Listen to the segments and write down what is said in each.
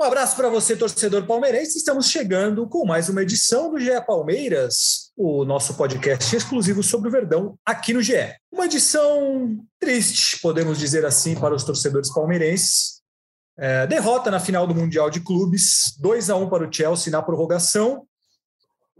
Um abraço para você, torcedor palmeirense. Estamos chegando com mais uma edição do GE Palmeiras, o nosso podcast exclusivo sobre o Verdão aqui no GE. Uma edição triste, podemos dizer assim, para os torcedores palmeirenses. É, derrota na final do Mundial de Clubes, 2 a 1 para o Chelsea na prorrogação.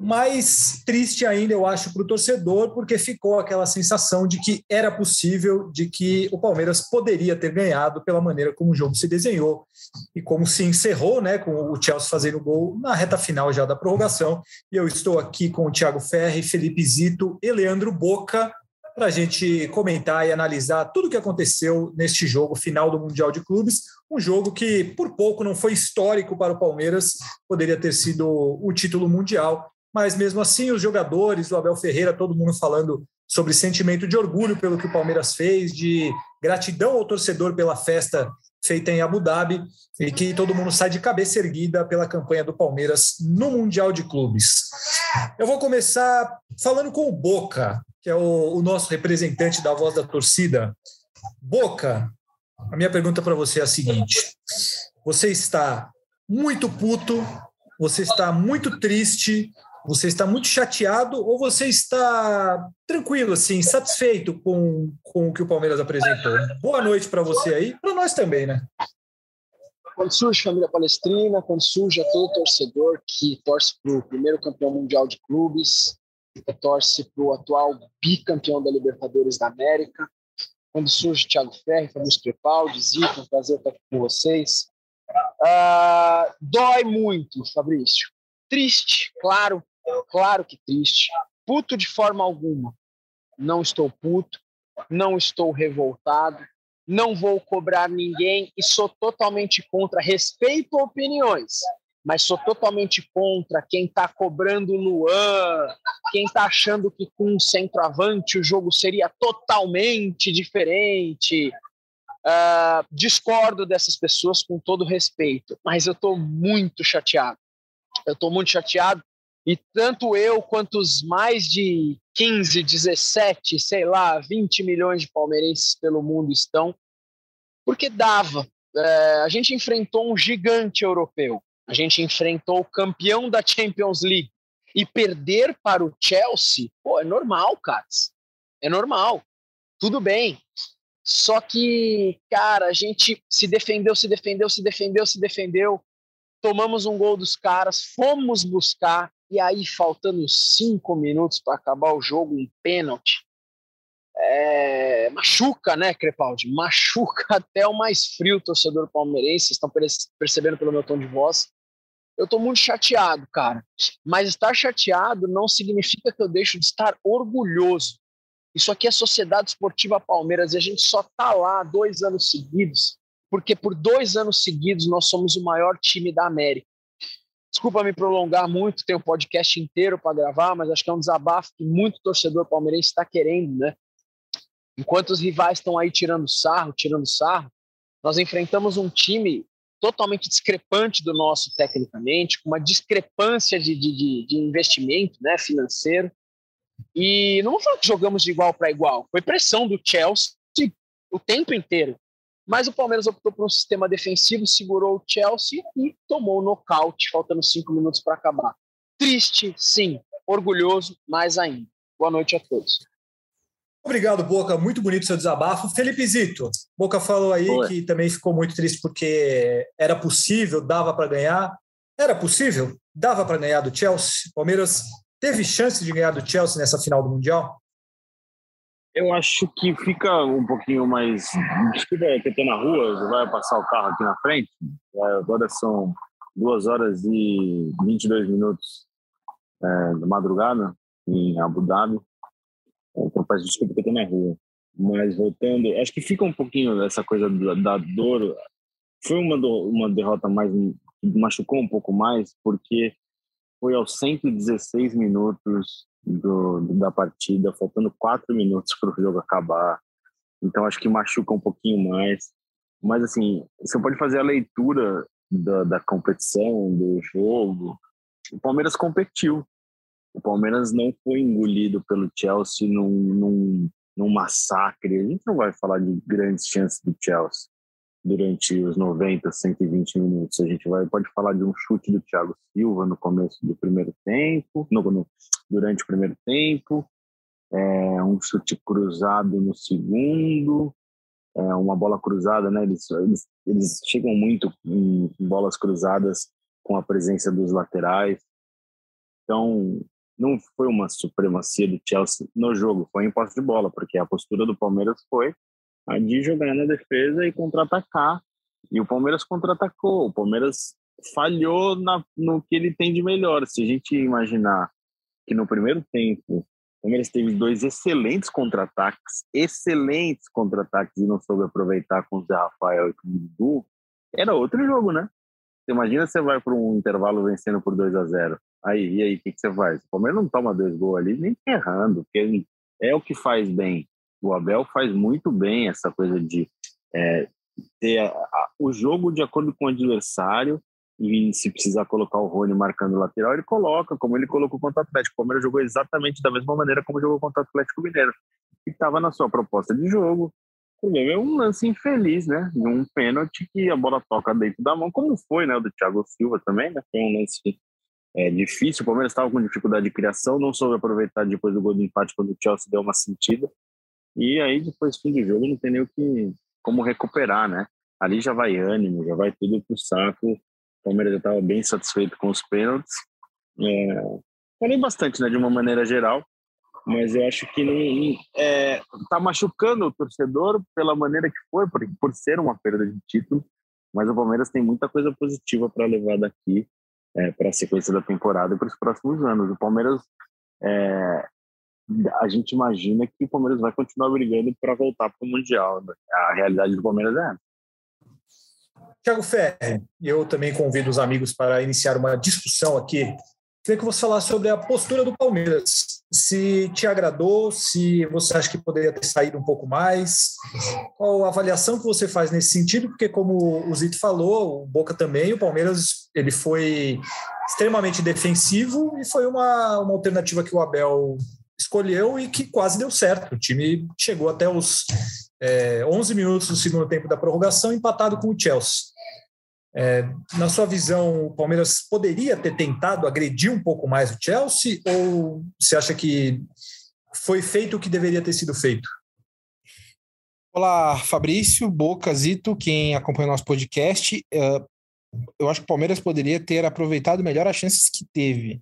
Mais triste ainda, eu acho, para o torcedor, porque ficou aquela sensação de que era possível, de que o Palmeiras poderia ter ganhado pela maneira como o jogo se desenhou e como se encerrou, né, com o Chelsea fazendo gol na reta final já da prorrogação. E eu estou aqui com o Thiago Ferri, Felipe Zito e Leandro Boca para a gente comentar e analisar tudo o que aconteceu neste jogo final do Mundial de Clubes. Um jogo que, por pouco, não foi histórico para o Palmeiras, poderia ter sido o título mundial, mas mesmo assim, os jogadores, o Abel Ferreira, todo mundo falando sobre sentimento de orgulho pelo que o Palmeiras fez, de gratidão ao torcedor pela festa feita em Abu Dhabi e que todo mundo sai de cabeça erguida pela campanha do Palmeiras no Mundial de Clubes. Eu vou começar falando com o Boca, que é o, o nosso representante da voz da torcida. Boca, a minha pergunta para você é a seguinte: você está muito puto, você está muito triste, você está muito chateado ou você está tranquilo, assim, satisfeito com, com o que o Palmeiras apresentou? Boa noite para você aí, para nós também, né? Quando surge família palestrina, quando surge todo torcedor que torce para o primeiro campeão mundial de clubes, que torce para o atual bicampeão da Libertadores da América, quando surge Thiago Ferri, Fabrício Crepaldi, Zico, um prazer estar aqui com vocês. Ah, dói muito, Fabrício. Triste, claro, claro que triste. Puto de forma alguma. Não estou puto, não estou revoltado, não vou cobrar ninguém e sou totalmente contra. Respeito opiniões, mas sou totalmente contra quem está cobrando Luan, quem está achando que com um centroavante o jogo seria totalmente diferente. Uh, discordo dessas pessoas com todo respeito, mas eu estou muito chateado. Eu estou muito chateado e tanto eu quanto os mais de 15, 17, sei lá, 20 milhões de palmeirenses pelo mundo estão, porque dava. É, a gente enfrentou um gigante europeu, a gente enfrentou o campeão da Champions League e perder para o Chelsea, pô, é normal, cara. É normal. Tudo bem. Só que, cara, a gente se defendeu, se defendeu, se defendeu, se defendeu. Tomamos um gol dos caras, fomos buscar e aí, faltando cinco minutos para acabar o jogo, um pênalti. É, machuca, né, Crepaldi? Machuca até o mais frio torcedor palmeirense. Vocês estão percebendo pelo meu tom de voz. Eu estou muito chateado, cara. Mas estar chateado não significa que eu deixo de estar orgulhoso. Isso aqui é Sociedade Esportiva Palmeiras e a gente só tá lá dois anos seguidos, porque por dois anos seguidos nós somos o maior time da América. Desculpa me prolongar muito, tem um podcast inteiro para gravar, mas acho que é um desabafo que muito torcedor palmeirense está querendo, né? Enquanto os rivais estão aí tirando sarro, tirando sarro, nós enfrentamos um time totalmente discrepante do nosso tecnicamente, com uma discrepância de, de, de investimento né, financeiro. E não vou falar que jogamos de igual para igual, foi pressão do Chelsea o tempo inteiro. Mas o Palmeiras optou por um sistema defensivo, segurou o Chelsea e tomou o nocaute, faltando cinco minutos para acabar. Triste, sim. Orgulhoso, mais ainda. Boa noite a todos. Obrigado, Boca. Muito bonito seu desabafo. Felipe Zito, Boca falou aí Oi. que também ficou muito triste porque era possível, dava para ganhar. Era possível? Dava para ganhar do Chelsea? Palmeiras teve chance de ganhar do Chelsea nessa final do Mundial? Eu acho que fica um pouquinho mais. Desculpa que eu tô na rua, vai passar o carro aqui na frente. É, agora são duas horas e 22 minutos é, da madrugada em Abu Dhabi. Então peço desculpa que eu tô na rua. Mas voltando, acho que fica um pouquinho essa coisa da, da dor. Foi uma, do, uma derrota mais. machucou um pouco mais, porque foi aos 116 minutos do, da partida, faltando quatro minutos para o jogo acabar. Então acho que machuca um pouquinho mais. Mas assim, você pode fazer a leitura da, da competição, do jogo. O Palmeiras competiu. O Palmeiras não foi engolido pelo Chelsea num, num, num massacre. A gente não vai falar de grandes chances do Chelsea durante os 90, 120 minutos. A gente vai pode falar de um chute do Thiago Silva no começo do primeiro tempo, no, no durante o primeiro tempo, é, um chute cruzado no segundo, é, uma bola cruzada, né? Eles, eles, eles chegam muito em, bolas cruzadas com a presença dos laterais. Então, não foi uma supremacia do Chelsea no jogo, foi em posse de bola, porque a postura do Palmeiras foi a de jogar na defesa e contra-atacar. E o Palmeiras contra-atacou. O Palmeiras falhou na, no que ele tem de melhor. Se a gente imaginar que no primeiro tempo o Palmeiras teve dois excelentes contra-ataques, excelentes contra-ataques e não soube aproveitar com o Zé Rafael e com o Dudu, era outro jogo, né? Você imagina você vai para um intervalo vencendo por 2 a 0 Aí, e aí, o que, que, você faz? O Palmeiras não toma dois gols ali, nem errando, porque é o que faz bem. O Abel faz muito bem essa coisa de é, ter a, a, o jogo de acordo com o adversário e se precisar colocar o Rony marcando o lateral, ele coloca, como ele colocou contra o Atlético. O Palmeiras jogou exatamente da mesma maneira como jogou contra o Atlético Mineiro. E estava na sua proposta de jogo. O problema é um lance infeliz, né? Um pênalti que a bola toca dentro da mão, como foi, né? O do Thiago Silva também, né? Foi um lance é, difícil. O Palmeiras estava com dificuldade de criação, não soube aproveitar depois do gol do empate quando o Chelsea deu uma sentida. E aí, depois, fim de jogo, não tem nem o que, como recuperar, né? Ali já vai ânimo, já vai tudo pro saco. Palmeiras já estava bem satisfeito com os pênaltis. É, falei bastante, né, de uma maneira geral, mas eu acho que não é, tá machucando o torcedor pela maneira que foi, por, por ser uma perda de título. Mas o Palmeiras tem muita coisa positiva para levar daqui é, para a sequência da temporada e para os próximos anos. O Palmeiras, é, a gente imagina que o Palmeiras vai continuar brigando para voltar para o Mundial. Né? A realidade do Palmeiras é essa. Tiago Ferre, eu também convido os amigos para iniciar uma discussão aqui Queria que você falasse sobre a postura do Palmeiras. Se te agradou, se você acha que poderia ter saído um pouco mais, qual a avaliação que você faz nesse sentido? Porque, como o Zito falou, o Boca também, o Palmeiras ele foi extremamente defensivo e foi uma, uma alternativa que o Abel escolheu e que quase deu certo. O time chegou até os é, 11 minutos do segundo tempo da prorrogação, empatado com o Chelsea. É, na sua visão, o Palmeiras poderia ter tentado agredir um pouco mais o Chelsea ou você acha que foi feito o que deveria ter sido feito? Olá, Fabrício, Boca, Zito, quem acompanha o nosso podcast. Uh, eu acho que o Palmeiras poderia ter aproveitado melhor as chances que teve.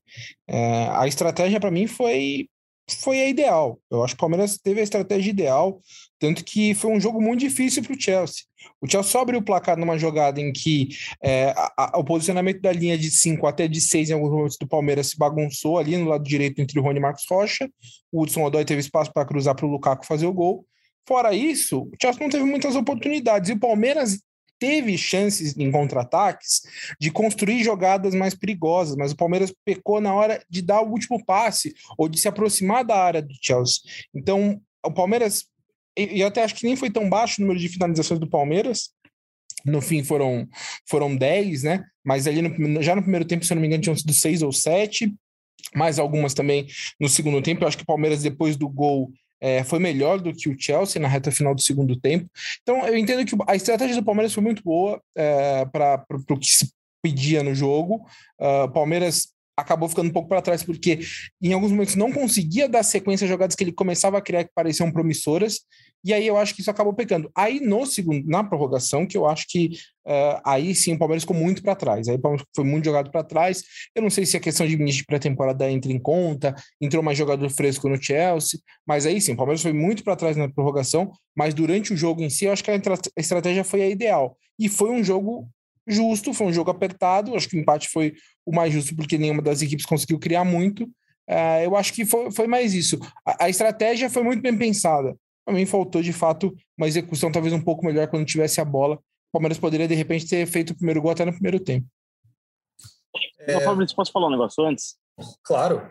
Uh, a estratégia, para mim, foi foi a ideal. Eu acho que o Palmeiras teve a estratégia ideal, tanto que foi um jogo muito difícil para o Chelsea. O Chelsea só abriu o placar numa jogada em que é, a, a, o posicionamento da linha de 5 até de 6 em alguns momentos do Palmeiras se bagunçou ali no lado direito entre o Rony e Marcos Rocha. O Hudson Odoi teve espaço para cruzar para o Lukaku fazer o gol. Fora isso, o Chelsea não teve muitas oportunidades. E o Palmeiras teve chances em contra-ataques de construir jogadas mais perigosas, mas o Palmeiras pecou na hora de dar o último passe ou de se aproximar da área do Chelsea. Então, o Palmeiras, e eu até acho que nem foi tão baixo o número de finalizações do Palmeiras, no fim foram, foram 10, né? Mas ali no, já no primeiro tempo, se eu não me engano, tinham sido 6 ou 7, mais algumas também no segundo tempo. Eu acho que o Palmeiras, depois do gol, é, foi melhor do que o Chelsea na reta final do segundo tempo. Então, eu entendo que a estratégia do Palmeiras foi muito boa é, para o que se pedia no jogo. Uh, Palmeiras acabou ficando um pouco para trás, porque em alguns momentos não conseguia dar sequência a jogadas que ele começava a criar que pareciam promissoras, e aí eu acho que isso acabou pecando. Aí no segundo, na prorrogação, que eu acho que uh, aí sim o Palmeiras ficou muito para trás, aí o Palmeiras foi muito jogado para trás. Eu não sei se a questão de início de pré-temporada entra em conta, entrou mais jogador fresco no Chelsea, mas aí sim, o Palmeiras foi muito para trás na prorrogação, mas durante o jogo em si, eu acho que a estratégia foi a ideal. E foi um jogo justo, foi um jogo apertado. Acho que o empate foi o mais justo, porque nenhuma das equipes conseguiu criar muito. Uh, eu acho que foi, foi mais isso. A, a, estratégia foi muito bem pensada. Para mim, faltou de fato uma execução talvez um pouco melhor quando tivesse a bola. O Palmeiras poderia, de repente, ter feito o primeiro gol até no primeiro tempo. É... Fabrício, posso falar um negócio antes? Claro.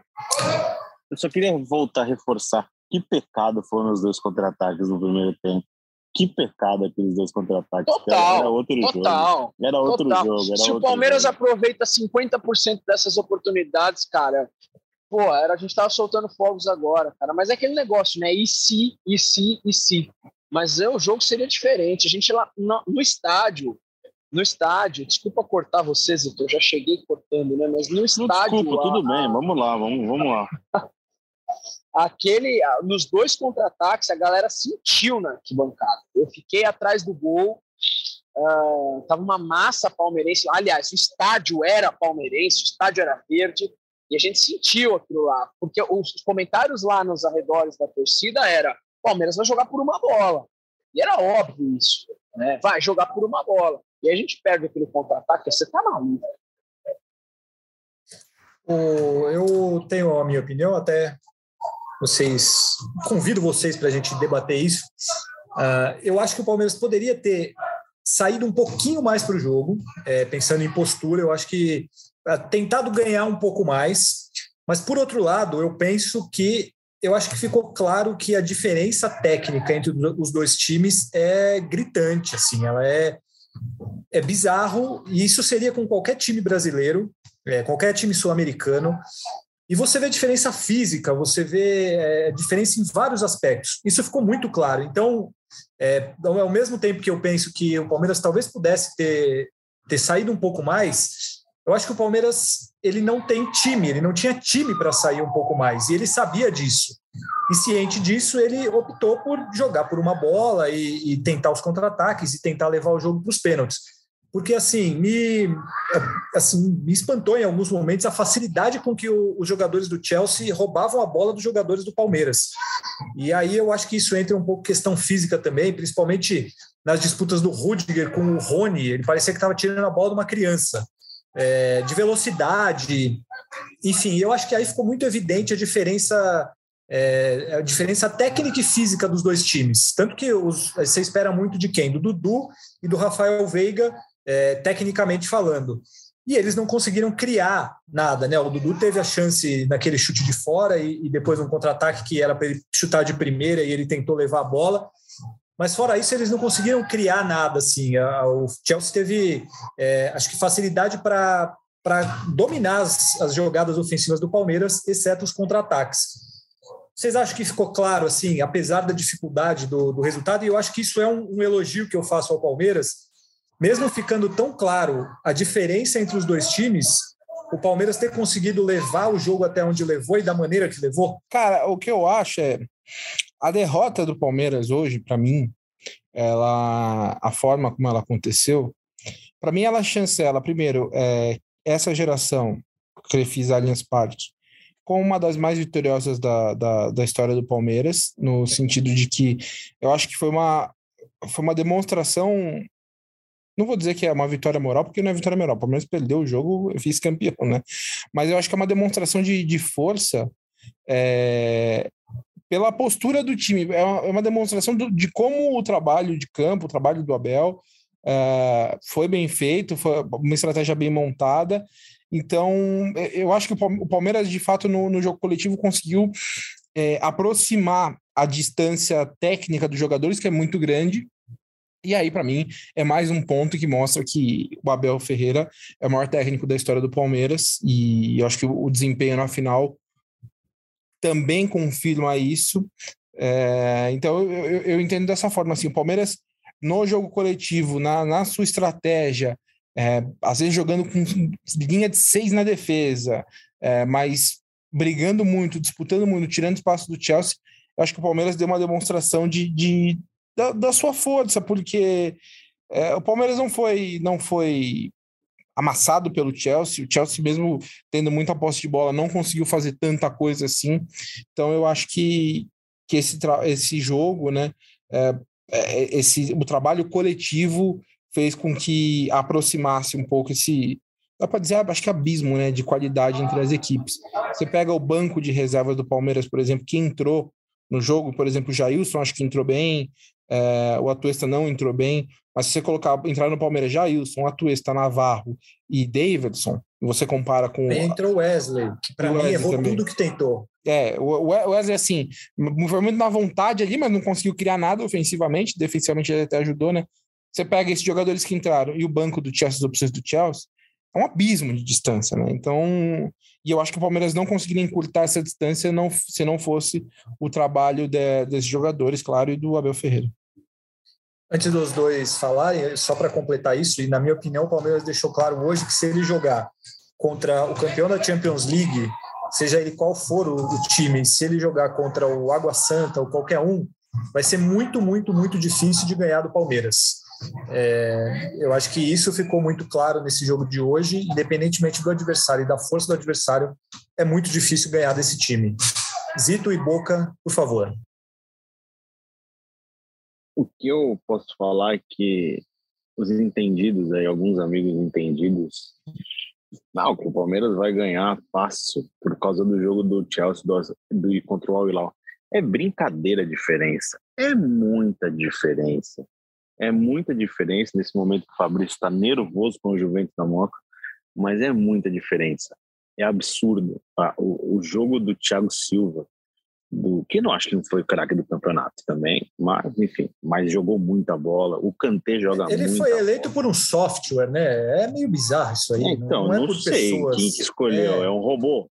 Eu só queria voltar a reforçar. Que pecado foram os dois contra-ataques no primeiro tempo. Que pecado aqueles dois contra-ataques. Total. Era outro total, jogo. Era outro total. jogo. Era Se outro o Palmeiras jogo. aproveita 50% dessas oportunidades, cara, pô, era, a gente tava soltando fogos agora, cara. Mas é aquele negócio, né? E se, e se, e se. Mas é, o jogo seria diferente. A gente lá no, no estádio, no estádio, desculpa cortar vocês, eu já cheguei cortando, né? Mas no Não, estádio. desculpa, a- tudo bem. Vamos lá, vamos, vamos lá. Aquele nos dois contra-ataques a galera sentiu na arquibancada. Eu fiquei atrás do gol, ah, tava uma massa palmeirense. Aliás, o estádio era palmeirense, o estádio era verde e a gente sentiu aquilo lá, porque os comentários lá nos arredores da torcida era Palmeiras vai jogar por uma bola e era óbvio isso, né? Vai jogar por uma bola e a gente perde aquele contra-ataque. Você tá maluco? Eu tenho a minha opinião, até vocês convido vocês para a gente debater isso. Ah, eu acho que o Palmeiras poderia ter saído um pouquinho mais para o jogo, eh, pensando em postura. Eu acho que ah, tentado ganhar um pouco mais, mas por outro lado, eu penso que eu acho que ficou claro que a diferença técnica entre os dois times é gritante, assim, ela é é bizarro e isso seria com qualquer time brasileiro é, qualquer time sul-americano, e você vê diferença física, você vê é, diferença em vários aspectos. Isso ficou muito claro. Então, é, ao mesmo tempo que eu penso que o Palmeiras talvez pudesse ter, ter saído um pouco mais, eu acho que o Palmeiras ele não tem time, ele não tinha time para sair um pouco mais, e ele sabia disso. E ciente disso, ele optou por jogar por uma bola e, e tentar os contra-ataques e tentar levar o jogo para os pênaltis porque assim me assim me espantou em alguns momentos a facilidade com que o, os jogadores do Chelsea roubavam a bola dos jogadores do Palmeiras. E aí eu acho que isso entra um pouco questão física também principalmente nas disputas do Rudiger com o Rony. Ele parecia que estava tirando a bola de uma criança é, de velocidade. Enfim eu acho que aí ficou muito evidente a diferença é, a diferença técnica e física dos dois times. Tanto que os, você espera muito de quem? Do Dudu e do Rafael Veiga é, tecnicamente falando. E eles não conseguiram criar nada, né? O Dudu teve a chance naquele chute de fora e, e depois um contra-ataque que era para ele chutar de primeira e ele tentou levar a bola. Mas fora isso, eles não conseguiram criar nada assim. A, o Chelsea teve, é, acho que, facilidade para dominar as, as jogadas ofensivas do Palmeiras, exceto os contra-ataques. Vocês acham que ficou claro, assim, apesar da dificuldade do, do resultado? E eu acho que isso é um, um elogio que eu faço ao Palmeiras, mesmo ficando tão claro a diferença entre os dois times, o Palmeiras ter conseguido levar o jogo até onde levou e da maneira que levou? Cara, o que eu acho é a derrota do Palmeiras hoje, para mim, ela a forma como ela aconteceu, para mim ela chancela primeiro é, essa geração fiz Allianz Parque como uma das mais vitoriosas da, da, da história do Palmeiras, no sentido de que eu acho que foi uma foi uma demonstração não vou dizer que é uma vitória moral, porque não é vitória moral. O Palmeiras perdeu o jogo, eu fiz campeão, né? Mas eu acho que é uma demonstração de, de força é, pela postura do time. É uma, é uma demonstração do, de como o trabalho de campo, o trabalho do Abel, é, foi bem feito, foi uma estratégia bem montada. Então, eu acho que o Palmeiras, de fato, no, no jogo coletivo, conseguiu é, aproximar a distância técnica dos jogadores, que é muito grande, e aí, para mim, é mais um ponto que mostra que o Abel Ferreira é o maior técnico da história do Palmeiras, e eu acho que o desempenho na final também confirma isso. É, então, eu, eu, entendo dessa forma, assim, o Palmeiras, no jogo coletivo, na, na sua estratégia, é, às vezes jogando com linha de seis na defesa, é, mas brigando muito, disputando muito, tirando espaço do Chelsea, eu acho que o Palmeiras deu uma demonstração de, de da, da sua força, porque é, o Palmeiras não foi, não foi amassado pelo Chelsea, o Chelsea mesmo tendo muita posse de bola não conseguiu fazer tanta coisa assim, então eu acho que, que esse, esse jogo, né, é, é, esse, o trabalho coletivo fez com que aproximasse um pouco esse, dá para dizer, acho que abismo, né, de qualidade entre as equipes. Você pega o banco de reservas do Palmeiras, por exemplo, que entrou no jogo. Por exemplo, o Jailson acho que entrou bem, é, o Atuesta não entrou bem, mas se você colocar, entrar no Palmeiras Jailson, Atuesta, Navarro e Davidson, você compara com. Entrou o Wesley, que para mim errou também. tudo que tentou. É, o Wesley, assim, foi muito na vontade ali, mas não conseguiu criar nada ofensivamente, defensivamente ele até ajudou, né? Você pega esses jogadores que entraram e o banco do Chelsea, as opções do Chelsea, é um abismo de distância, né? Então, e eu acho que o Palmeiras não conseguiria encurtar essa distância não, se não fosse o trabalho de, desses jogadores, claro, e do Abel Ferreira. Antes dos dois falarem, só para completar isso, e na minha opinião, o Palmeiras deixou claro hoje que se ele jogar contra o campeão da Champions League, seja ele qual for o, o time, se ele jogar contra o Água Santa ou qualquer um, vai ser muito, muito, muito difícil de ganhar do Palmeiras. É, eu acho que isso ficou muito claro nesse jogo de hoje, independentemente do adversário e da força do adversário, é muito difícil ganhar desse time. Zito e Boca, por favor. O que eu posso falar é que os entendidos, aí, alguns amigos entendidos, não, que o Palmeiras vai ganhar fácil por causa do jogo do Chelsea do, do, contra o Al-Hilal. É brincadeira a diferença. É muita diferença. É muita diferença nesse momento que o Fabrício está nervoso com o Juventus da Moca, mas é muita diferença. É absurdo. Ah, o, o jogo do Thiago Silva, do que não acho que não foi o craque do campeonato também, mas enfim, mas jogou muita bola. O Kanté joga Ele muito. Ele foi eleito bola. por um software, né? É meio bizarro isso aí. Então, não, é não sei pessoas. quem que escolheu. É... é um robô.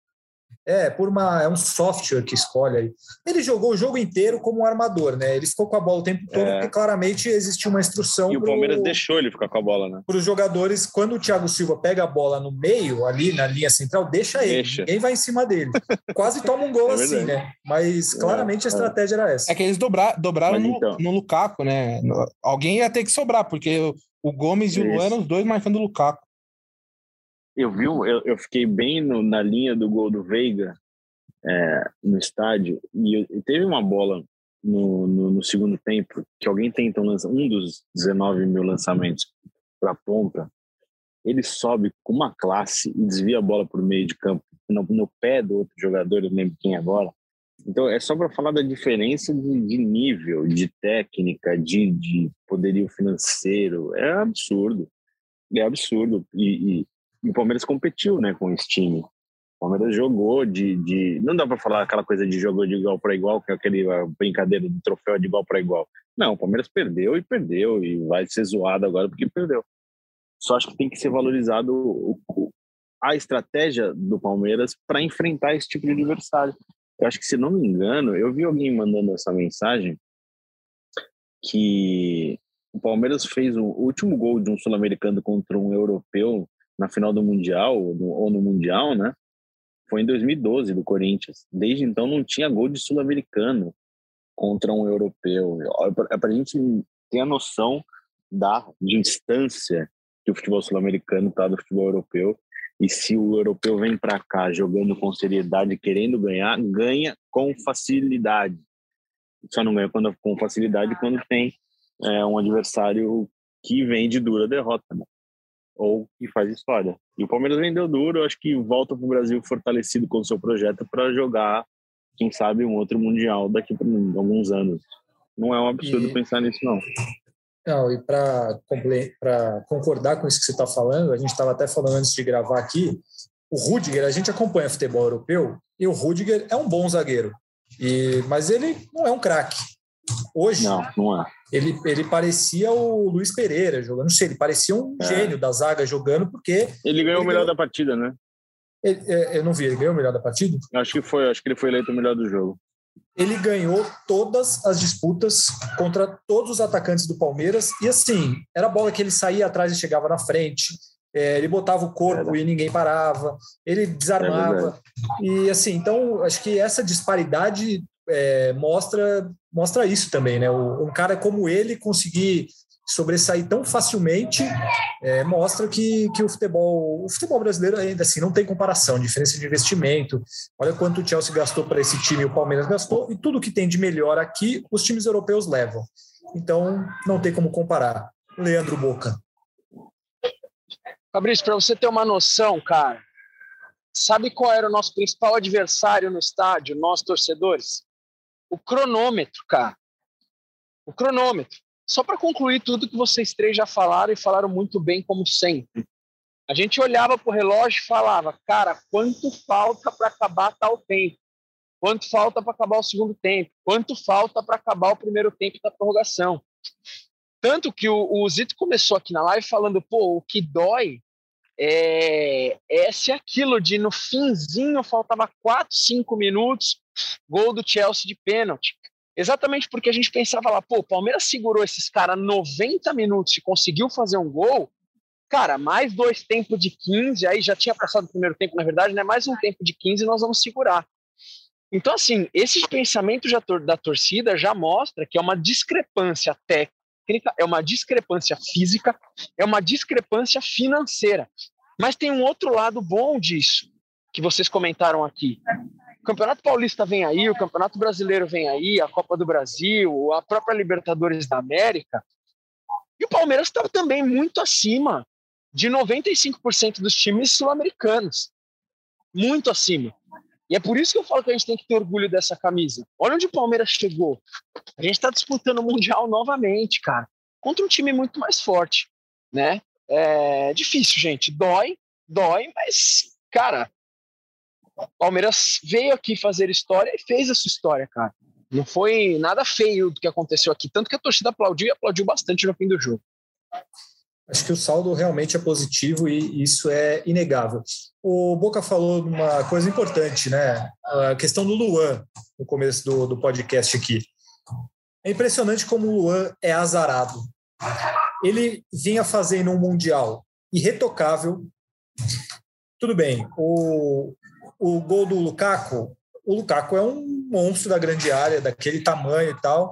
É, por uma, é um software que escolhe aí. Ele jogou o jogo inteiro como um armador, né? Ele ficou com a bola o tempo todo, é. porque claramente existia uma instrução. E o Palmeiras deixou ele ficar com a bola, né? Para os jogadores, quando o Thiago Silva pega a bola no meio, ali na linha central, deixa ele. Deixa. Ninguém vai em cima dele. Quase toma um gol é assim, né? Mas claramente a é, é. estratégia era essa. É que eles dobra, dobraram no, então. no Lukaku, né? Alguém ia ter que sobrar, porque o Gomes e o Luan eram os dois marcando o Lukaku. Eu vi, eu, eu fiquei bem no, na linha do gol do Veiga é, no estádio e, e, teve uma bola no, no, no, segundo tempo que alguém tenta um, um dos 19 mil lançamentos para a ponta, ele sobe com uma classe e desvia a bola por meio de campo no, no pé do outro jogador, eu lembro quem agora. Então é só para falar da diferença de, de nível, de técnica, de, de, poderio financeiro. É absurdo, é absurdo. E, e, e o Palmeiras competiu, né, com esse time. O Palmeiras jogou de, de. Não dá para falar aquela coisa de jogo de igual para igual, que é aquele brincadeira do troféu de igual para igual. Não, o Palmeiras perdeu e perdeu, e vai ser zoado agora porque perdeu. Só acho que tem que ser valorizado o, o, a estratégia do Palmeiras para enfrentar esse tipo de adversário. Eu acho que, se não me engano, eu vi alguém mandando essa mensagem que o Palmeiras fez o último gol de um sul-americano contra um europeu na final do Mundial, ou no Mundial, né? foi em 2012 do Corinthians. Desde então não tinha gol de sul-americano contra um europeu. É para a gente ter a noção da distância que o futebol sul-americano está do futebol europeu. E se o europeu vem para cá jogando com seriedade, querendo ganhar, ganha com facilidade. Só não ganha quando, com facilidade quando tem é, um adversário que vem de dura derrota. Né? Ou que faz história. E o Palmeiras vendeu duro, acho que volta para o Brasil fortalecido com o seu projeto para jogar, quem sabe, um outro Mundial daqui a alguns anos. Não é um absurdo e... pensar nisso, não. Não, e para concordar com isso que você está falando, a gente estava até falando antes de gravar aqui, o Rudiger, a gente acompanha futebol europeu, e o Rudiger é um bom zagueiro, e, mas ele não é um craque. Hoje, não, não é. Ele, ele parecia o Luiz Pereira jogando. Não sei, ele parecia um é. gênio da zaga jogando, porque. Ele ganhou ele o melhor ganhou... da partida, né? Ele, é, eu não vi, ele ganhou o melhor da partida? Acho que foi, acho que ele foi eleito o melhor do jogo. Ele ganhou todas as disputas contra todos os atacantes do Palmeiras, e assim, era bola que ele saía atrás e chegava na frente. É, ele botava o corpo e ninguém parava, ele desarmava. É e assim, então acho que essa disparidade é, mostra, mostra isso também, né? um cara como ele conseguir sobressair tão facilmente é, mostra que, que o futebol o futebol brasileiro ainda assim não tem comparação diferença de investimento. Olha quanto o Chelsea gastou para esse time o Palmeiras gastou e tudo que tem de melhor aqui os times europeus levam. Então não tem como comparar. Leandro Boca. Fabrício para você ter uma noção cara sabe qual era o nosso principal adversário no estádio nós torcedores o cronômetro, cara. O cronômetro. Só para concluir tudo que vocês três já falaram e falaram muito bem, como sempre. A gente olhava para o relógio e falava, cara, quanto falta para acabar tal tempo? Quanto falta para acabar o segundo tempo? Quanto falta para acabar o primeiro tempo da prorrogação? Tanto que o, o Zito começou aqui na live falando, pô, o que dói é, é esse aquilo de no finzinho faltava 4, 5 minutos, gol do Chelsea de pênalti. Exatamente porque a gente pensava lá, pô, o Palmeiras segurou esses caras 90 minutos e conseguiu fazer um gol. Cara, mais dois tempos de 15, aí já tinha passado o primeiro tempo, na verdade, né? Mais um tempo de 15 nós vamos segurar. Então, assim, esse pensamento da torcida já mostra que é uma discrepância técnica, é uma discrepância física, é uma discrepância financeira. Mas tem um outro lado bom disso, que vocês comentaram aqui. O Campeonato Paulista vem aí, o Campeonato Brasileiro vem aí, a Copa do Brasil, a própria Libertadores da América. E o Palmeiras está também muito acima de 95% dos times sul-americanos. Muito acima. E é por isso que eu falo que a gente tem que ter orgulho dessa camisa. Olha onde o Palmeiras chegou. A gente está disputando o Mundial novamente, cara. Contra um time muito mais forte, né? É difícil, gente. Dói, dói, mas, cara, Palmeiras veio aqui fazer história e fez a sua história, cara. Não foi nada feio do que aconteceu aqui. Tanto que a torcida aplaudiu e aplaudiu bastante no fim do jogo. Acho que o saldo realmente é positivo e isso é inegável. O Boca falou uma coisa importante, né? A questão do Luan, no começo do, do podcast aqui. É impressionante como o Luan é azarado. Ele vinha fazendo um Mundial irretocável. Tudo bem, o, o gol do Lukaku, o Lukaku é um monstro da grande área, daquele tamanho e tal.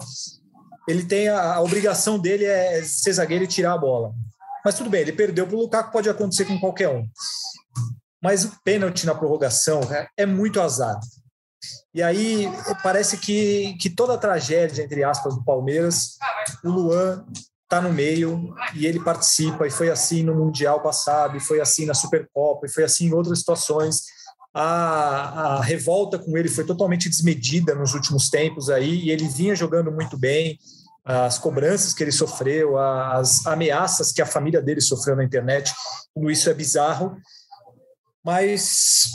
Ele tem a, a obrigação dele é ser zagueiro e tirar a bola. Mas tudo bem, ele perdeu para o Lukaku, pode acontecer com qualquer um. Mas o pênalti na prorrogação é muito azar. E aí parece que, que toda a tragédia, entre aspas, do Palmeiras, o Luan está no meio e ele participa, e foi assim no Mundial passado, e foi assim na Supercopa, e foi assim em outras situações a, a revolta com ele foi totalmente desmedida nos últimos tempos aí, e ele vinha jogando muito bem. As cobranças que ele sofreu, as ameaças que a família dele sofreu na internet, tudo isso é bizarro. Mas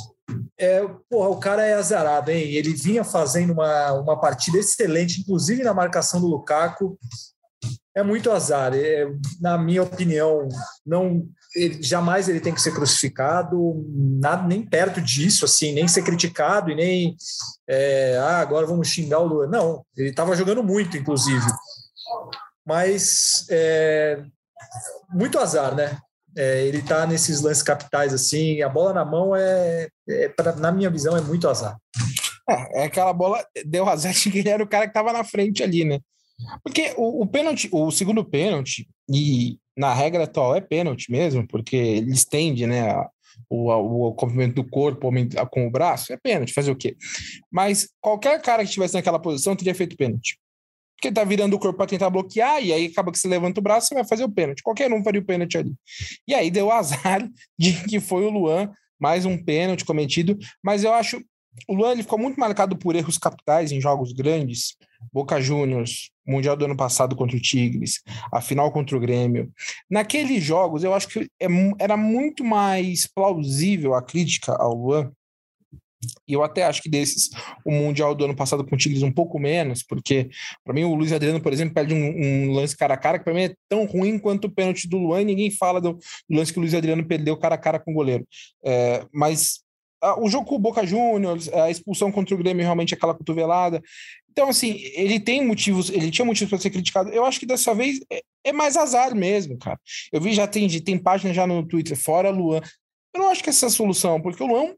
é, porra, o cara é azarado, hein? Ele vinha fazendo uma, uma partida excelente, inclusive na marcação do Lukaku. É muito azar. É, na minha opinião, não ele, jamais ele tem que ser crucificado, nada, nem perto disso, assim, nem ser criticado e nem é, ah, agora vamos xingar o Lula. Não, ele estava jogando muito, inclusive. Mas é, muito azar, né? É, ele está nesses lances capitais assim, a bola na mão é, é pra, na minha visão, é muito azar. É, é aquela bola deu azar que ele era o cara que estava na frente ali, né? Porque o, o pênalti, o segundo pênalti, e na regra atual é pênalti mesmo, porque ele estende, né, o, o, o comprimento do corpo com o braço, é pênalti, fazer o quê? Mas qualquer cara que estivesse naquela posição teria feito pênalti. Porque tá virando o corpo para tentar bloquear, e aí acaba que você levanta o braço e vai fazer o pênalti. Qualquer um faria o pênalti ali. E aí deu azar de que foi o Luan, mais um pênalti cometido, mas eu acho o Luan ele ficou muito marcado por erros capitais em jogos grandes, Boca Juniors, Mundial do ano passado contra o Tigres, a final contra o Grêmio. Naqueles jogos, eu acho que é era muito mais plausível a crítica ao Luan. E eu até acho que desses, o Mundial do ano passado com o Tigres um pouco menos, porque para mim o Luiz Adriano, por exemplo, perde um, um lance cara a cara que para mim é tão ruim quanto o pênalti do Luan e ninguém fala do, lance que o Luiz Adriano perdeu cara a cara com o goleiro. É, mas o jogo com o Boca Juniors, a expulsão contra o Grêmio, realmente aquela cotovelada. Então, assim, ele tem motivos, ele tinha motivos para ser criticado. Eu acho que dessa vez é, é, mais azar mesmo, cara. Eu vi já tem, tem página já no Twitter, fora Luan. Eu não acho que essa é a solução, porque o Luan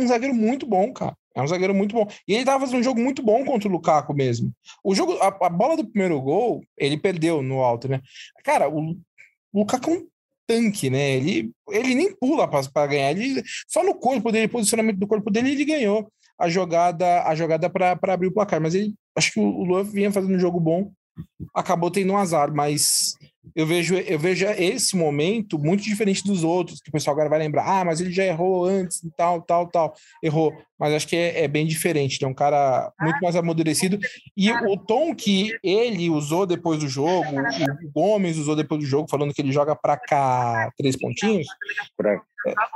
é um zagueiro muito bom, cara. É um zagueiro muito bom. E ele tava fazendo um jogo muito bom contra o Lukaku mesmo. O jogo, a, a bola do primeiro gol, ele perdeu no alto, né? Cara, o, o Lukaku é um tanque, né? Ele, ele nem pula para ganhar, ele só no corpo dele, posicionamento do corpo dele, ele ganhou a jogada a jogada para abrir o placar. Mas ele acho que o Luan vinha fazendo um jogo bom, acabou tendo um azar, mas eu vejo, eu vejo esse momento muito diferente dos outros, que o pessoal agora vai lembrar, ah, mas ele já errou antes, tal, tal, tal, errou. Mas acho que é, é bem diferente, é um cara muito mais amadurecido. E o tom que ele usou depois do jogo, o Gomes usou depois do jogo, falando que ele joga para cá três pontinhos. Pra,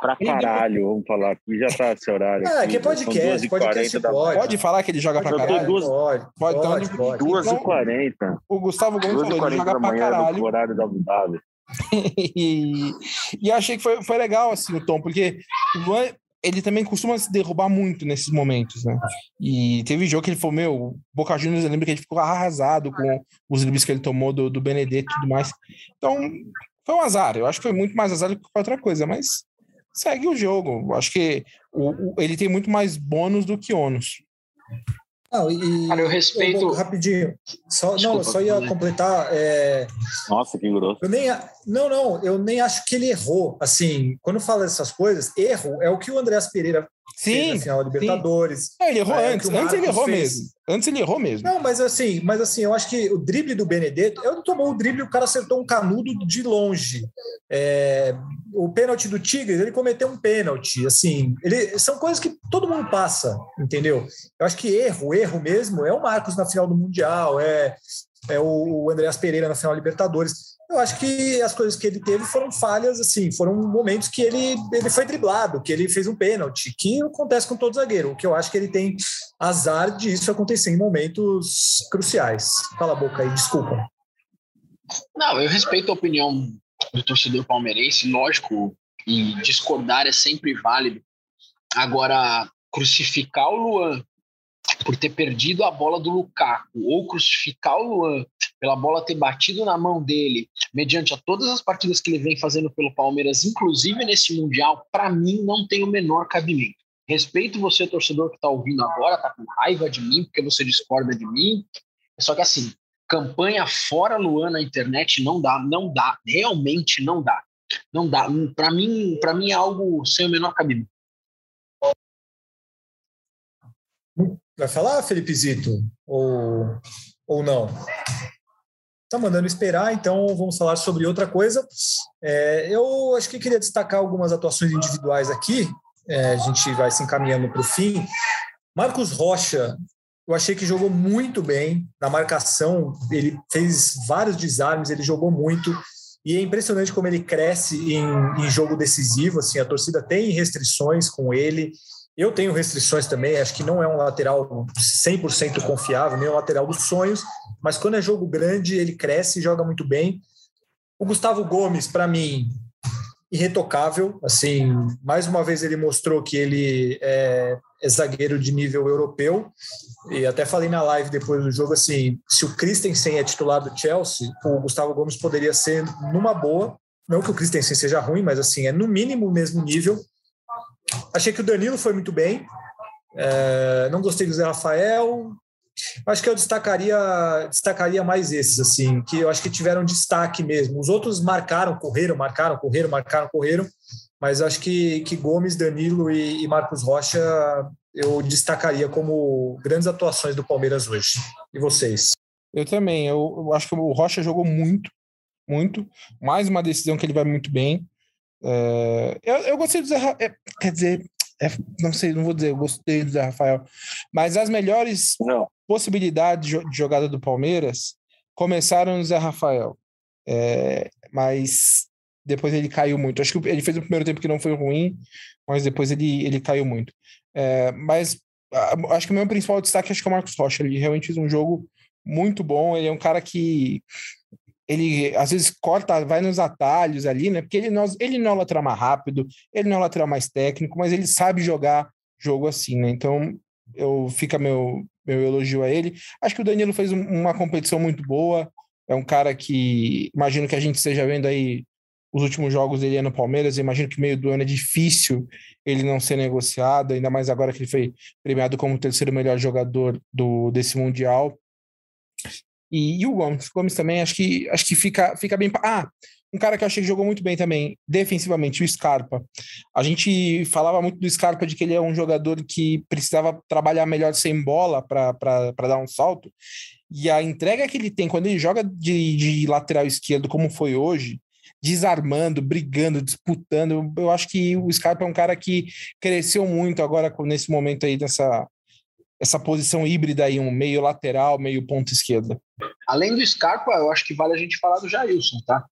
pra caralho, vamos falar aqui, já tá esse horário. Ah, aqui é podcast, podcast pode. Pode falar que ele joga pra caralho? Duas, pode, pode, pode. pode. 2h40. Então, o Gustavo Gomes falou, ele joga pra caralho. Horário da Abu Dhabi. e, e achei que foi, foi legal assim o tom, porque o Luan, ele também costuma se derrubar muito nesses momentos, né? E teve jogo que ele falou, meu, Boca Juniors, eu lembro que ele ficou arrasado com os dribles que ele tomou do, do Benedetto e tudo mais. Então, foi um azar. Eu acho que foi muito mais azar do que outra coisa, mas segue o jogo. Acho que o, o, ele tem muito mais bônus do que ônus. Não, e, Cara, eu respeito. Eu, rapidinho. Só, Desculpa, não, só ia completar. É... Nossa, que grosso. Eu nem, não, não, eu nem acho que ele errou. Assim, quando fala essas coisas, erro é o que o Andréas Pereira sim, final da Libertadores. É, ele errou é, antes. Antes ele errou fez. mesmo. Antes ele errou mesmo. Não, mas assim, mas assim, eu acho que o drible do Benedetto, eu não tomou o drible, o cara acertou um canudo de longe. É, o pênalti do Tigres, ele cometeu um pênalti. Assim, ele, são coisas que todo mundo passa, entendeu? Eu acho que erro, erro mesmo, é o Marcos na final do Mundial, é, é o Andreas Pereira na final Libertadores eu acho que as coisas que ele teve foram falhas, assim, foram momentos que ele, ele foi driblado, que ele fez um pênalti, que acontece com todo zagueiro, o que eu acho que ele tem azar disso acontecer em momentos cruciais. Cala a boca aí, desculpa. Não, eu respeito a opinião do torcedor palmeirense, lógico, e discordar é sempre válido. Agora, crucificar o Luan por ter perdido a bola do Lukaku, ou crucificar o Luan pela bola ter batido na mão dele, mediante a todas as partidas que ele vem fazendo pelo Palmeiras, inclusive nesse Mundial, para mim não tem o menor cabimento. Respeito você, torcedor que está ouvindo agora, tá com raiva de mim, porque você discorda de mim. Só que assim, campanha fora Luan na internet não dá, não dá, realmente não dá. Não dá. Para mim, para mim é algo sem o menor cabimento. Vai falar, Felipe Zito? Ou, ou não? Tá mandando esperar, então vamos falar sobre outra coisa. É, eu acho que queria destacar algumas atuações individuais aqui. É, a gente vai se encaminhando para o fim. Marcos Rocha, eu achei que jogou muito bem na marcação. Ele fez vários desarmes, ele jogou muito. E é impressionante como ele cresce em, em jogo decisivo. Assim, a torcida tem restrições com ele. Eu tenho restrições também, acho que não é um lateral 100% confiável, nem um lateral dos sonhos, mas quando é jogo grande, ele cresce e joga muito bem. O Gustavo Gomes, para mim, irretocável. Assim, mais uma vez ele mostrou que ele é, é, zagueiro de nível europeu. E até falei na live depois do jogo assim, se o Christensen é titular do Chelsea, o Gustavo Gomes poderia ser numa boa. Não que o Christensen seja ruim, mas assim, é no mínimo o mesmo nível. Achei que o Danilo foi muito bem. É, não gostei do Zé Rafael. Acho que eu destacaria, destacaria mais esses, assim, que eu acho que tiveram destaque mesmo. Os outros marcaram, correram, marcaram, correram, marcaram, correram. Mas acho que, que Gomes, Danilo e, e Marcos Rocha eu destacaria como grandes atuações do Palmeiras hoje. E vocês? Eu também. Eu, eu acho que o Rocha jogou muito, muito. Mais uma decisão que ele vai muito bem. É, eu, eu gostei do Zé Rafael. É, quer dizer, é, não sei, não vou dizer, eu gostei do Zé Rafael. Mas as melhores não. possibilidades de jogada do Palmeiras começaram no Zé Rafael. É, mas depois ele caiu muito. Acho que ele fez o primeiro tempo que não foi ruim, mas depois ele, ele caiu muito. É, mas acho que o meu principal destaque acho que é o Marcos Rocha. Ele realmente fez um jogo muito bom. Ele é um cara que ele às vezes corta, vai nos atalhos ali, né? Porque ele não, ele não é lateral mais rápido, ele não é lateral mais técnico, mas ele sabe jogar jogo assim, né? Então, eu fica meu meu elogio a ele. Acho que o Danilo fez uma competição muito boa. É um cara que imagino que a gente esteja vendo aí os últimos jogos dele no Palmeiras. Eu imagino que meio do ano é difícil ele não ser negociado, ainda mais agora que ele foi premiado como o terceiro melhor jogador do desse mundial. E, e, o Gomes, Gomes também acho que acho que fica, fica bem. Ah, um cara que eu achei que jogou muito bem também, defensivamente, o Scarpa. A gente falava muito do Scarpa de que ele é um jogador que precisava trabalhar melhor sem bola para dar um salto. E a entrega que ele tem quando ele joga de, de lateral esquerdo, como foi hoje, desarmando, brigando, disputando. Eu acho que o Scarpa é um cara que cresceu muito agora nesse momento aí dessa essa posição híbrida aí, um meio lateral, meio ponta esquerda. Além do Scarpa, eu acho que vale a gente falar do Jailson, tá?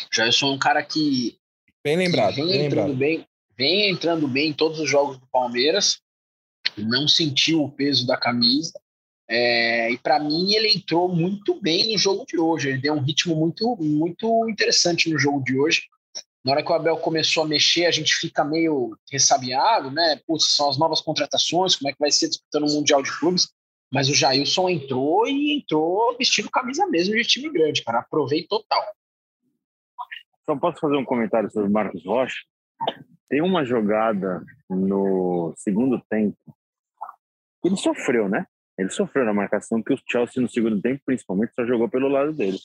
O Jailson é um cara que bem lembrado, que vem bem entrando lembrado. bem, vem entrando bem em todos os jogos do Palmeiras. Não sentiu o peso da camisa. É, e para mim ele entrou muito bem no jogo de hoje. Ele deu um ritmo muito, muito interessante no jogo de hoje. Na hora que o Abel começou a mexer, a gente fica meio ressabiado, né? Putz, são as novas contratações, como é que vai ser disputando o Mundial de Clubes? Mas o Jailson entrou e entrou vestindo camisa mesmo de time grande, cara. Aprovei total. Só posso fazer um comentário sobre o Marcos Rocha? Tem uma jogada no segundo tempo. Ele sofreu, né? Ele sofreu na marcação, que o Chelsea no segundo tempo, principalmente, só jogou pelo lado dele.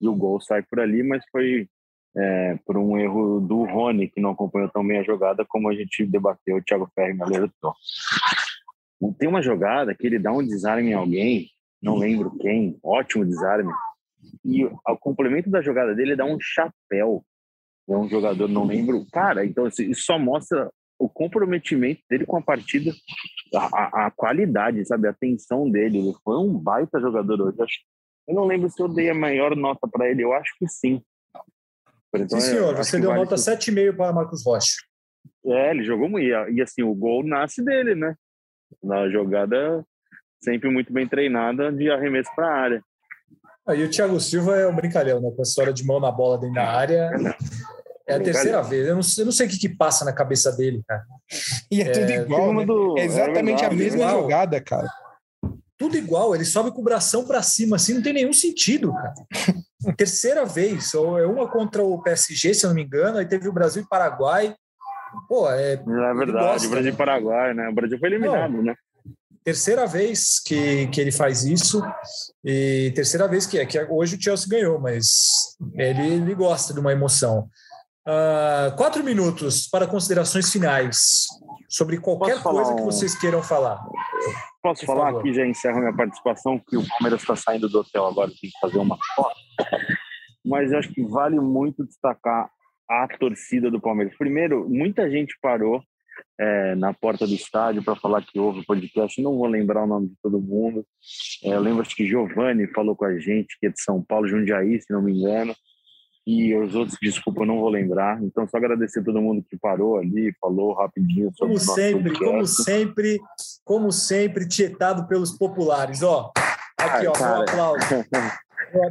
E o gol sai por ali, mas foi é, por um erro do Rony, que não acompanhou tão bem a jogada, como a gente debateu, o Thiago Ferri me alertou. Tem uma jogada que ele dá um desarme em alguém, não lembro quem, ótimo desarme, e ao complemento da jogada dele dá um chapéu. É um jogador, não lembro. Cara, então assim, isso só mostra o comprometimento dele com a partida, a, a, qualidade, sabe, a atenção dele. Ele foi um baita jogador hoje. Eu não lembro se eu dei a maior nota para ele, eu acho que sim. Então, sim, senhor, você deu vale nota 7,5 para Marcos Rocha. É, ele jogou muito. E assim, o gol nasce dele, né? Na jogada sempre muito bem treinada de arremesso para a área. Aí o Thiago Silva é um brincalhão, né? Com a história de mão na bola dentro da área. É a terceira vez. Eu não, eu não sei o que, que, passa na cabeça dele, cara. E é, é tudo igual, né? do... É exatamente é a mesma igual. jogada, cara. Tudo igual. Ele sobe com o bração para cima, assim, não tem nenhum sentido, cara. Terceira vez. Ou é uma contra o PSG, se eu não me engano. Aí teve o Brasil e Paraguai. Pô, é. É verdade. Gosta, Brasil e né? Paraguai, né? O Brasil foi eliminado, não. né? terceira vez que, que ele faz isso e terceira vez que é que hoje o Chelsea ganhou, mas ele, ele gosta de uma emoção. Uh, quatro minutos para considerações finais sobre qualquer coisa um... que vocês queiram falar. Posso Por falar favor. aqui, já encerro minha participação, que o Palmeiras está saindo do hotel agora, tem que fazer uma foto. Mas eu acho que vale muito destacar a torcida do Palmeiras. Primeiro, muita gente parou é, na porta do estádio para falar que houve podcast. Não vou lembrar o nome de todo mundo. É, eu lembro que Giovanni falou com a gente, que é de São Paulo, Jundiaí, se não me engano. E os outros, desculpa, eu não vou lembrar. Então, só agradecer a todo mundo que parou ali, falou rapidinho sobre Como sempre, como sempre, como sempre, tietado pelos populares. Ó, aqui, ó, um aplauso.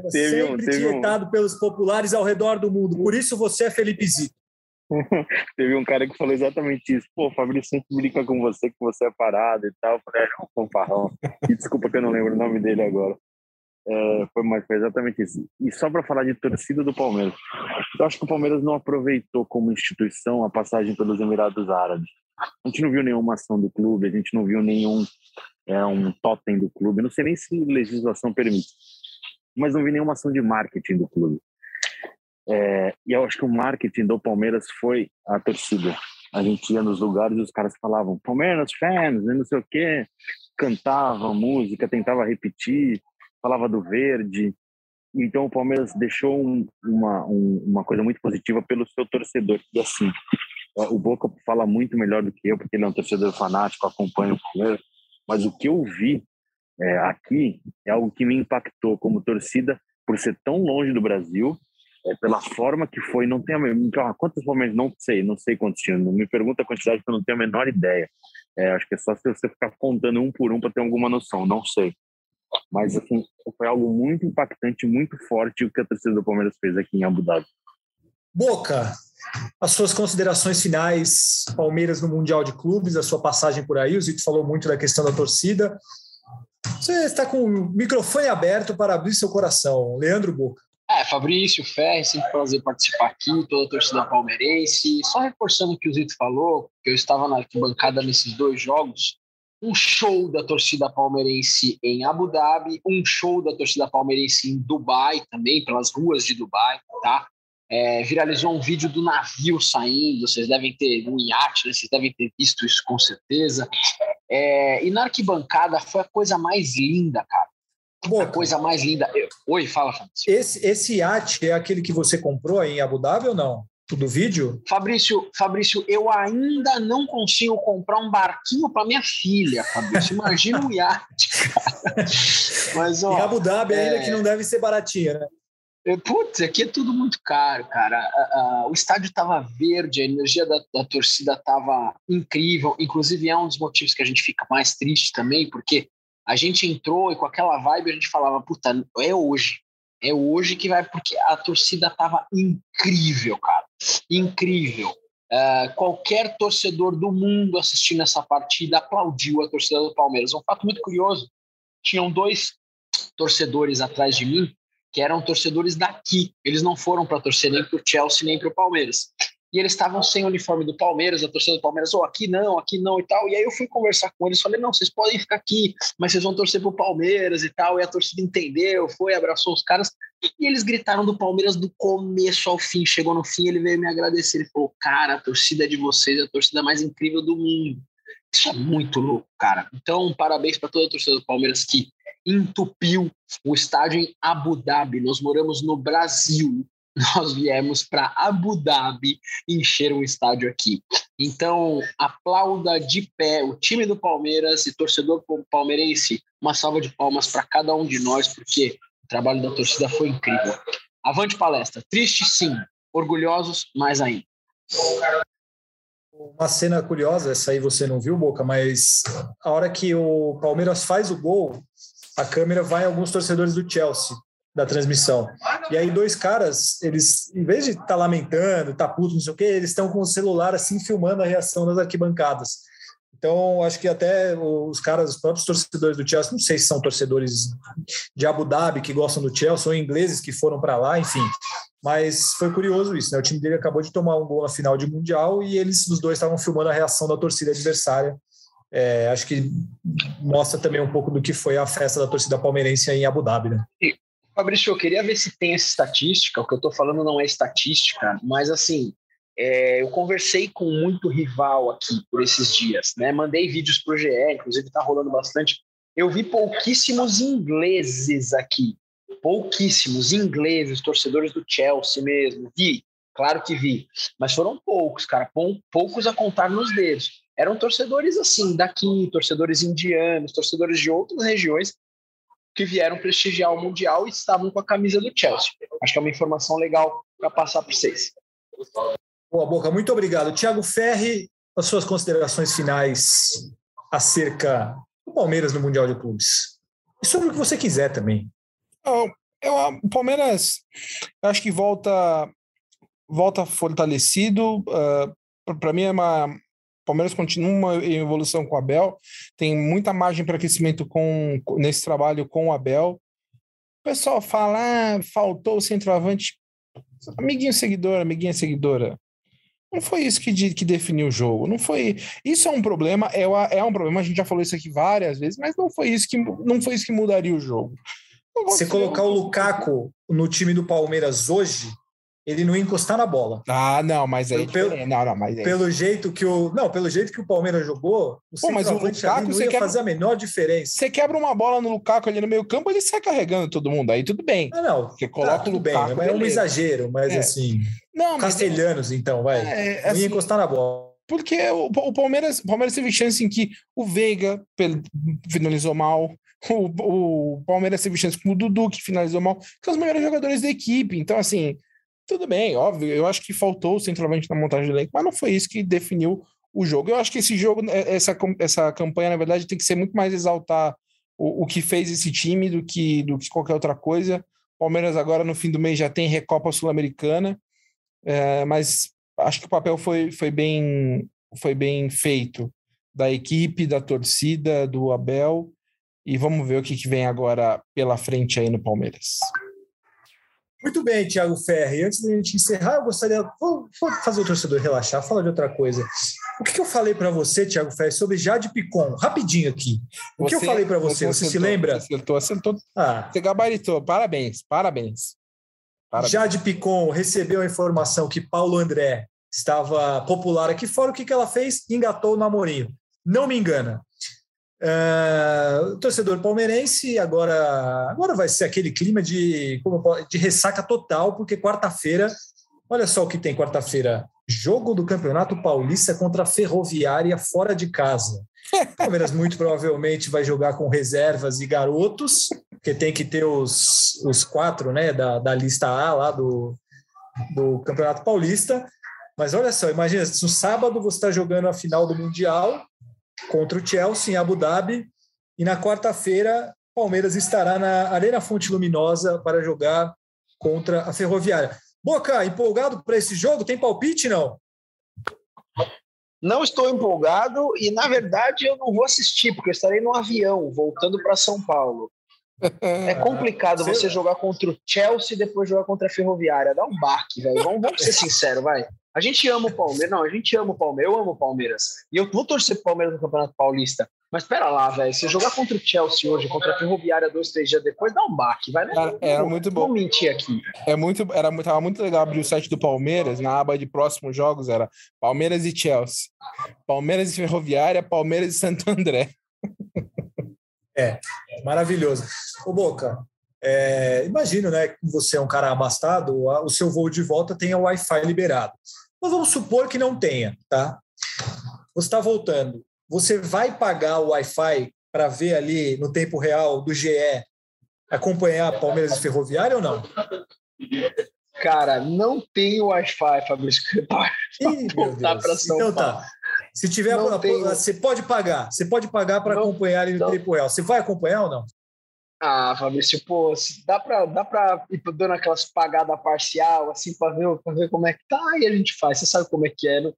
sempre um, tietado um... pelos populares ao redor do mundo. Por isso você é Felipe Zito. Teve um cara que falou exatamente isso. Pô, Fabrício sempre brinca com você, que você é parado e tal. Eu falei, é, um fanfarrão. E desculpa que eu não lembro o nome dele agora. É, foi, mas foi exatamente isso. E só para falar de torcida do Palmeiras, eu acho que o Palmeiras não aproveitou como instituição a passagem pelos Emirados Árabes. A gente não viu nenhuma ação do clube, a gente não viu nenhum é, um totem do clube. Não sei nem se legislação permite, mas não vi nenhuma ação de marketing do clube. É, e eu acho que o marketing do Palmeiras foi a torcida. A gente ia nos lugares e os caras falavam Palmeiras fans, não sei o quê, cantavam música, tentava repetir, falava do verde. Então o Palmeiras deixou um, uma, um, uma coisa muito positiva pelo seu torcedor. E assim, o Boca fala muito melhor do que eu, porque ele é um torcedor fanático, acompanha o Palmeiras. Mas o que eu vi é, aqui é algo que me impactou como torcida por ser tão longe do Brasil é, pela forma que foi, não tenho a menor, quantos momentos, não sei, não sei quantos tinham, não me pergunta a quantidade que eu não tenho a menor ideia. É, acho que é só se você ficar contando um por um para ter alguma noção, não sei. Mas assim, foi algo muito impactante, muito forte o que a torcida do Palmeiras fez aqui em Abu Dhabi. Boca, as suas considerações finais, Palmeiras no Mundial de Clubes, a sua passagem por aí, o Zito falou muito da questão da torcida. Você está com o microfone aberto para abrir seu coração. Leandro Boca. É, Fabrício, Ferri, sempre prazer participar aqui, toda a torcida palmeirense. Só reforçando o que o Zito falou, que eu estava na arquibancada nesses dois jogos, um show da torcida palmeirense em Abu Dhabi, um show da torcida palmeirense em Dubai também, pelas ruas de Dubai, tá? É, viralizou um vídeo do navio saindo, vocês devem ter, um iate, né? vocês devem ter visto isso com certeza. É, e na arquibancada foi a coisa mais linda, cara a coisa mais linda. Eu... Oi, fala, Fabrício. Esse, esse iate é aquele que você comprou em Abu Dhabi ou não? do vídeo? Fabrício, Fabrício, eu ainda não consigo comprar um barquinho para minha filha, Fabrício. Imagina um iate, cara. Mas, ó, em Abu Dhabi é... ainda que não deve ser baratinha, né? Putz, aqui é tudo muito caro, cara. o estádio estava verde, a energia da, da torcida estava incrível. Inclusive, é um dos motivos que a gente fica mais triste também, porque a gente entrou e com aquela vibe a gente falava, puta, é hoje. É hoje que vai, porque a torcida estava incrível, cara. Incrível. Uh, qualquer torcedor do mundo assistindo essa partida aplaudiu a torcida do Palmeiras. Um fato muito curioso: tinham dois torcedores atrás de mim que eram torcedores daqui. Eles não foram para torcer nem para o Chelsea nem para o Palmeiras e eles estavam sem o uniforme do Palmeiras, a torcida do Palmeiras, ou oh, aqui não, aqui não e tal. E aí eu fui conversar com eles, falei, não, vocês podem ficar aqui, mas vocês vão torcer pro Palmeiras e tal. E a torcida entendeu, foi, abraçou os caras, e eles gritaram do Palmeiras do começo ao fim. Chegou no fim, ele veio me agradecer. Ele falou, cara, a torcida de vocês é a torcida mais incrível do mundo. Isso é muito louco, cara. Então, parabéns para toda a torcida do Palmeiras que entupiu o estádio em Abu Dhabi. Nós moramos no Brasil, nós viemos para Abu Dhabi encher um estádio aqui. Então, aplauda de pé o time do Palmeiras e torcedor palmeirense. Uma salva de palmas para cada um de nós, porque o trabalho da torcida foi incrível. Avante palestra. Triste, sim. Orgulhosos, mais ainda. Uma cena curiosa, essa aí você não viu, Boca, mas a hora que o Palmeiras faz o gol, a câmera vai em alguns torcedores do Chelsea da transmissão. E aí dois caras, eles, em vez de estar tá lamentando, tá puto, não sei o quê, eles estão com o celular assim filmando a reação das arquibancadas. Então, acho que até os caras, os próprios torcedores do Chelsea, não sei se são torcedores de Abu Dhabi que gostam do Chelsea ou ingleses que foram para lá, enfim. Mas foi curioso isso, né? O time dele acabou de tomar um gol na final de Mundial e eles, os dois, estavam filmando a reação da torcida adversária. É, acho que mostra também um pouco do que foi a festa da torcida palmeirense em Abu Dhabi, né? Fabrício, eu queria ver se tem essa estatística. O que eu estou falando não é estatística, mas assim, é, eu conversei com muito rival aqui por esses dias, né? Mandei vídeos para o GE, inclusive está rolando bastante. Eu vi pouquíssimos ingleses aqui, pouquíssimos ingleses, torcedores do Chelsea mesmo. Vi, claro que vi, mas foram poucos, cara, poucos a contar nos dedos. Eram torcedores assim daqui, torcedores indianos, torcedores de outras regiões que vieram prestigiar o Mundial e estavam com a camisa do Chelsea. Acho que é uma informação legal para passar para vocês. Boa, Boca, muito obrigado. Tiago Ferri, as suas considerações finais acerca do Palmeiras no Mundial de Clubes. E sobre o que você quiser também. Eu, eu, o Palmeiras, acho que volta volta fortalecido. Uh, ah, para mim é uma, Palmeiras continua em evolução com o Abel, tem muita margem para crescimento com, nesse trabalho com o Abel. O pessoal fala, ah, faltou o centroavante. Amiguinho seguidor, amiguinha seguidora. Não foi isso que, de, que definiu o jogo. Não foi. Isso é um problema, é, é um problema. A gente já falou isso aqui várias vezes, mas não foi isso que, não foi isso que mudaria o jogo. Você colocar o Lukaku no time do Palmeiras hoje, ele não ia encostar na bola. Ah, não, mas aí pelo, não, não, mas aí... pelo jeito que o não, pelo jeito que o Palmeiras jogou, o Pô, mas o Lukaku não ia quebra, fazer a menor diferença. Você quebra uma bola no Lukaku ali no meio campo, ele sai carregando todo mundo, aí tudo bem. Ah, não, você coloca tá, o Lukaku, bem, é um exagero, mas é. assim, não, castelhanos mas... então, vai. É, não assim, ia encostar na bola. Porque o, o Palmeiras, o Palmeiras teve chance em que o Veiga finalizou mal, o, o Palmeiras teve chance com o Dudu, que finalizou mal, que são os melhores jogadores da equipe. Então, assim, tudo bem, óbvio. Eu acho que faltou o centroavante na montagem do elenco, mas não foi isso que definiu o jogo. Eu acho que esse jogo, é, essa, essa campanha, na verdade, tem que ser muito mais exaltar o, o que fez esse time do que, do que qualquer outra coisa. Palmeiras agora, no fim do mês, já tem Recopa Sul-Americana, é, mas acho que o papel foi, foi, bem, foi bem feito da equipe, da torcida, do Abel. E vamos ver o que, que vem agora pela frente aí no Palmeiras. Muito bem, Thiago Ferri. Antes da gente encerrar, eu gostaria. Vou, vou fazer o torcedor relaxar, falar de outra coisa. O que, que eu falei para você, Thiago Ferri, sobre Jade Picon? Rapidinho aqui. O você, que eu falei para você? Você, você se lembra? Acertou, acertou. Ah. Você gabaritou. Parabéns, parabéns. parabéns. Jade Picon recebeu a informação que Paulo André estava popular aqui fora. O que, que ela fez? Engatou o namorinho. Não me engana. Uh, torcedor palmeirense, agora, agora vai ser aquele clima de, de ressaca total, porque quarta-feira, olha só o que tem quarta-feira: jogo do Campeonato Paulista contra a Ferroviária fora de casa. O Palmeiras muito provavelmente vai jogar com reservas e garotos, porque tem que ter os, os quatro né, da, da lista A lá do, do Campeonato Paulista. Mas olha só, imagina, no sábado você está jogando a final do Mundial contra o Chelsea em Abu Dhabi, e na quarta-feira Palmeiras estará na Arena Fonte Luminosa para jogar contra a Ferroviária. Boca, empolgado para esse jogo? Tem palpite, não? Não estou empolgado e, na verdade, eu não vou assistir, porque eu estarei no avião voltando para São Paulo. É complicado você jogar contra o Chelsea e depois jogar contra a Ferroviária. Dá um baque, velho. Vamos, vamos ser sinceros, vai. A gente ama o Palmeiras. Não, a gente ama o Palmeiras. Eu amo o Palmeiras. E eu vou torcer pro Palmeiras no Campeonato Paulista. Mas espera lá, velho. Se jogar contra o Chelsea hoje, contra a Ferroviária dois, três dias depois, dá um baque, vai. Cara, era não, muito bom. Vou mentir aqui. É muito, era, tava muito legal abrir o site do Palmeiras, na aba de próximos jogos, era Palmeiras e Chelsea. Palmeiras e Ferroviária, Palmeiras e Santo André. É, maravilhoso. Ô Boca, é, imagino, né, que você é um cara abastado, o seu voo de volta tenha Wi-Fi liberado. Mas vamos supor que não tenha, tá? Você está voltando. Você vai pagar o Wi-Fi para ver ali no tempo real do GE acompanhar Palmeiras e Ferroviária ou não? Cara, não tem Wi-Fi, Fabrício. Ih, para São então, tá. Paulo. Se tiver, você pode pagar. Você pode pagar para acompanhar ali no não. tempo real. Você vai acompanhar ou não? Ah, Fabrício, pô, dá para dá pra ir dando aquelas pagadas parcial, assim, para ver, ver como é que tá, e a gente faz. Você sabe como é que é. No,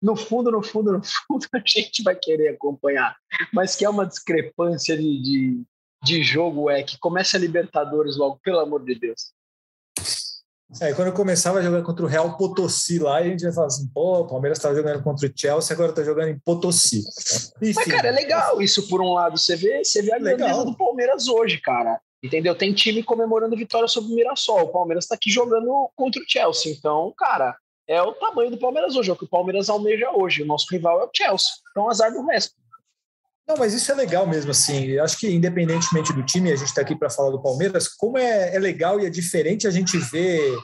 no fundo, no fundo, no fundo, a gente vai querer acompanhar. Mas que é uma discrepância de, de, de jogo, é que começa a Libertadores logo, pelo amor de Deus. É, quando eu começava a jogar contra o Real Potosí lá, a gente ia falar assim, pô, o Palmeiras estava jogando contra o Chelsea, agora está jogando em Potosí. Enfim, Mas, cara, é legal isso por um lado. Você vê, você vê a grandeza do Palmeiras hoje, cara. Entendeu? Tem time comemorando vitória sobre o Mirassol. O Palmeiras está aqui jogando contra o Chelsea. Então, cara, é o tamanho do Palmeiras hoje, é o que o Palmeiras almeja hoje. O nosso rival é o Chelsea. Então, azar do resto. Não, mas isso é legal mesmo, assim. Eu acho que, independentemente do time, a gente está aqui para falar do Palmeiras, como é, é, legal e é diferente a gente ver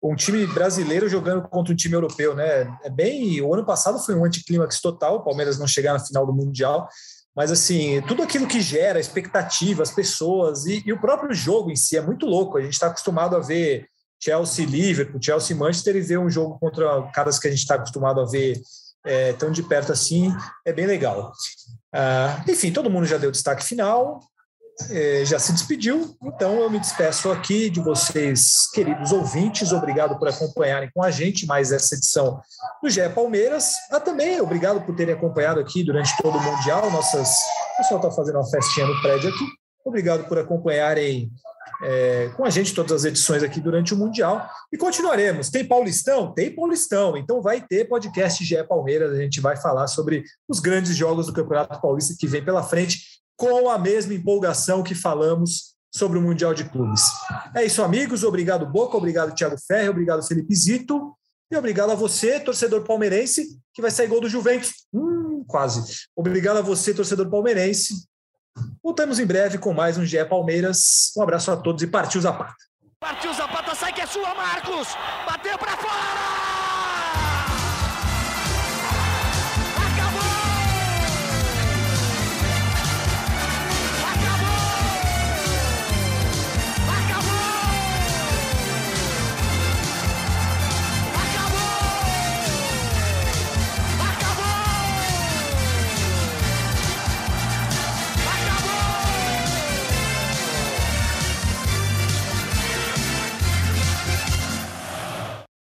um time brasileiro jogando contra um time europeu, né? É bem. O ano passado foi um anticlímax total, o Palmeiras não chegar na final do Mundial. Mas, assim, tudo aquilo que gera expectativa, as pessoas e, e o próprio jogo em si é muito louco. A gente está acostumado a ver Chelsea, Liverpool, Chelsea, Manchester e ver um jogo contra caras que a gente está acostumado a ver é, tão de perto assim, é bem legal. Ah, enfim, todo mundo já deu destaque final, é, já se despediu, então eu me despeço aqui de vocês, queridos ouvintes. Obrigado por acompanharem com a gente mais essa edição do GE Palmeiras. Ah, também obrigado por terem acompanhado aqui durante todo o Mundial. Nossas... O pessoal está fazendo uma festinha no prédio aqui. Obrigado por acompanharem é, com a gente todas as edições aqui durante o Mundial. E continuaremos. Tem Paulistão? Tem Paulistão. Então vai ter podcast GE Palmeiras. A gente vai falar sobre os grandes jogos do Campeonato Paulista que vem pela frente, com a mesma empolgação que falamos sobre o Mundial de Clubes. É isso, amigos. Obrigado, Boca. Obrigado, Thiago Ferre. Obrigado, Felipe Zito. E obrigado a você, torcedor palmeirense, que vai sair gol do Juventus. Hum, quase. Obrigado a você, torcedor palmeirense, Voltamos em breve com mais um GE Palmeiras. Um abraço a todos e partiu Zapata. Partiu Zapata, sai que é sua, Marcos! Bateu para fora!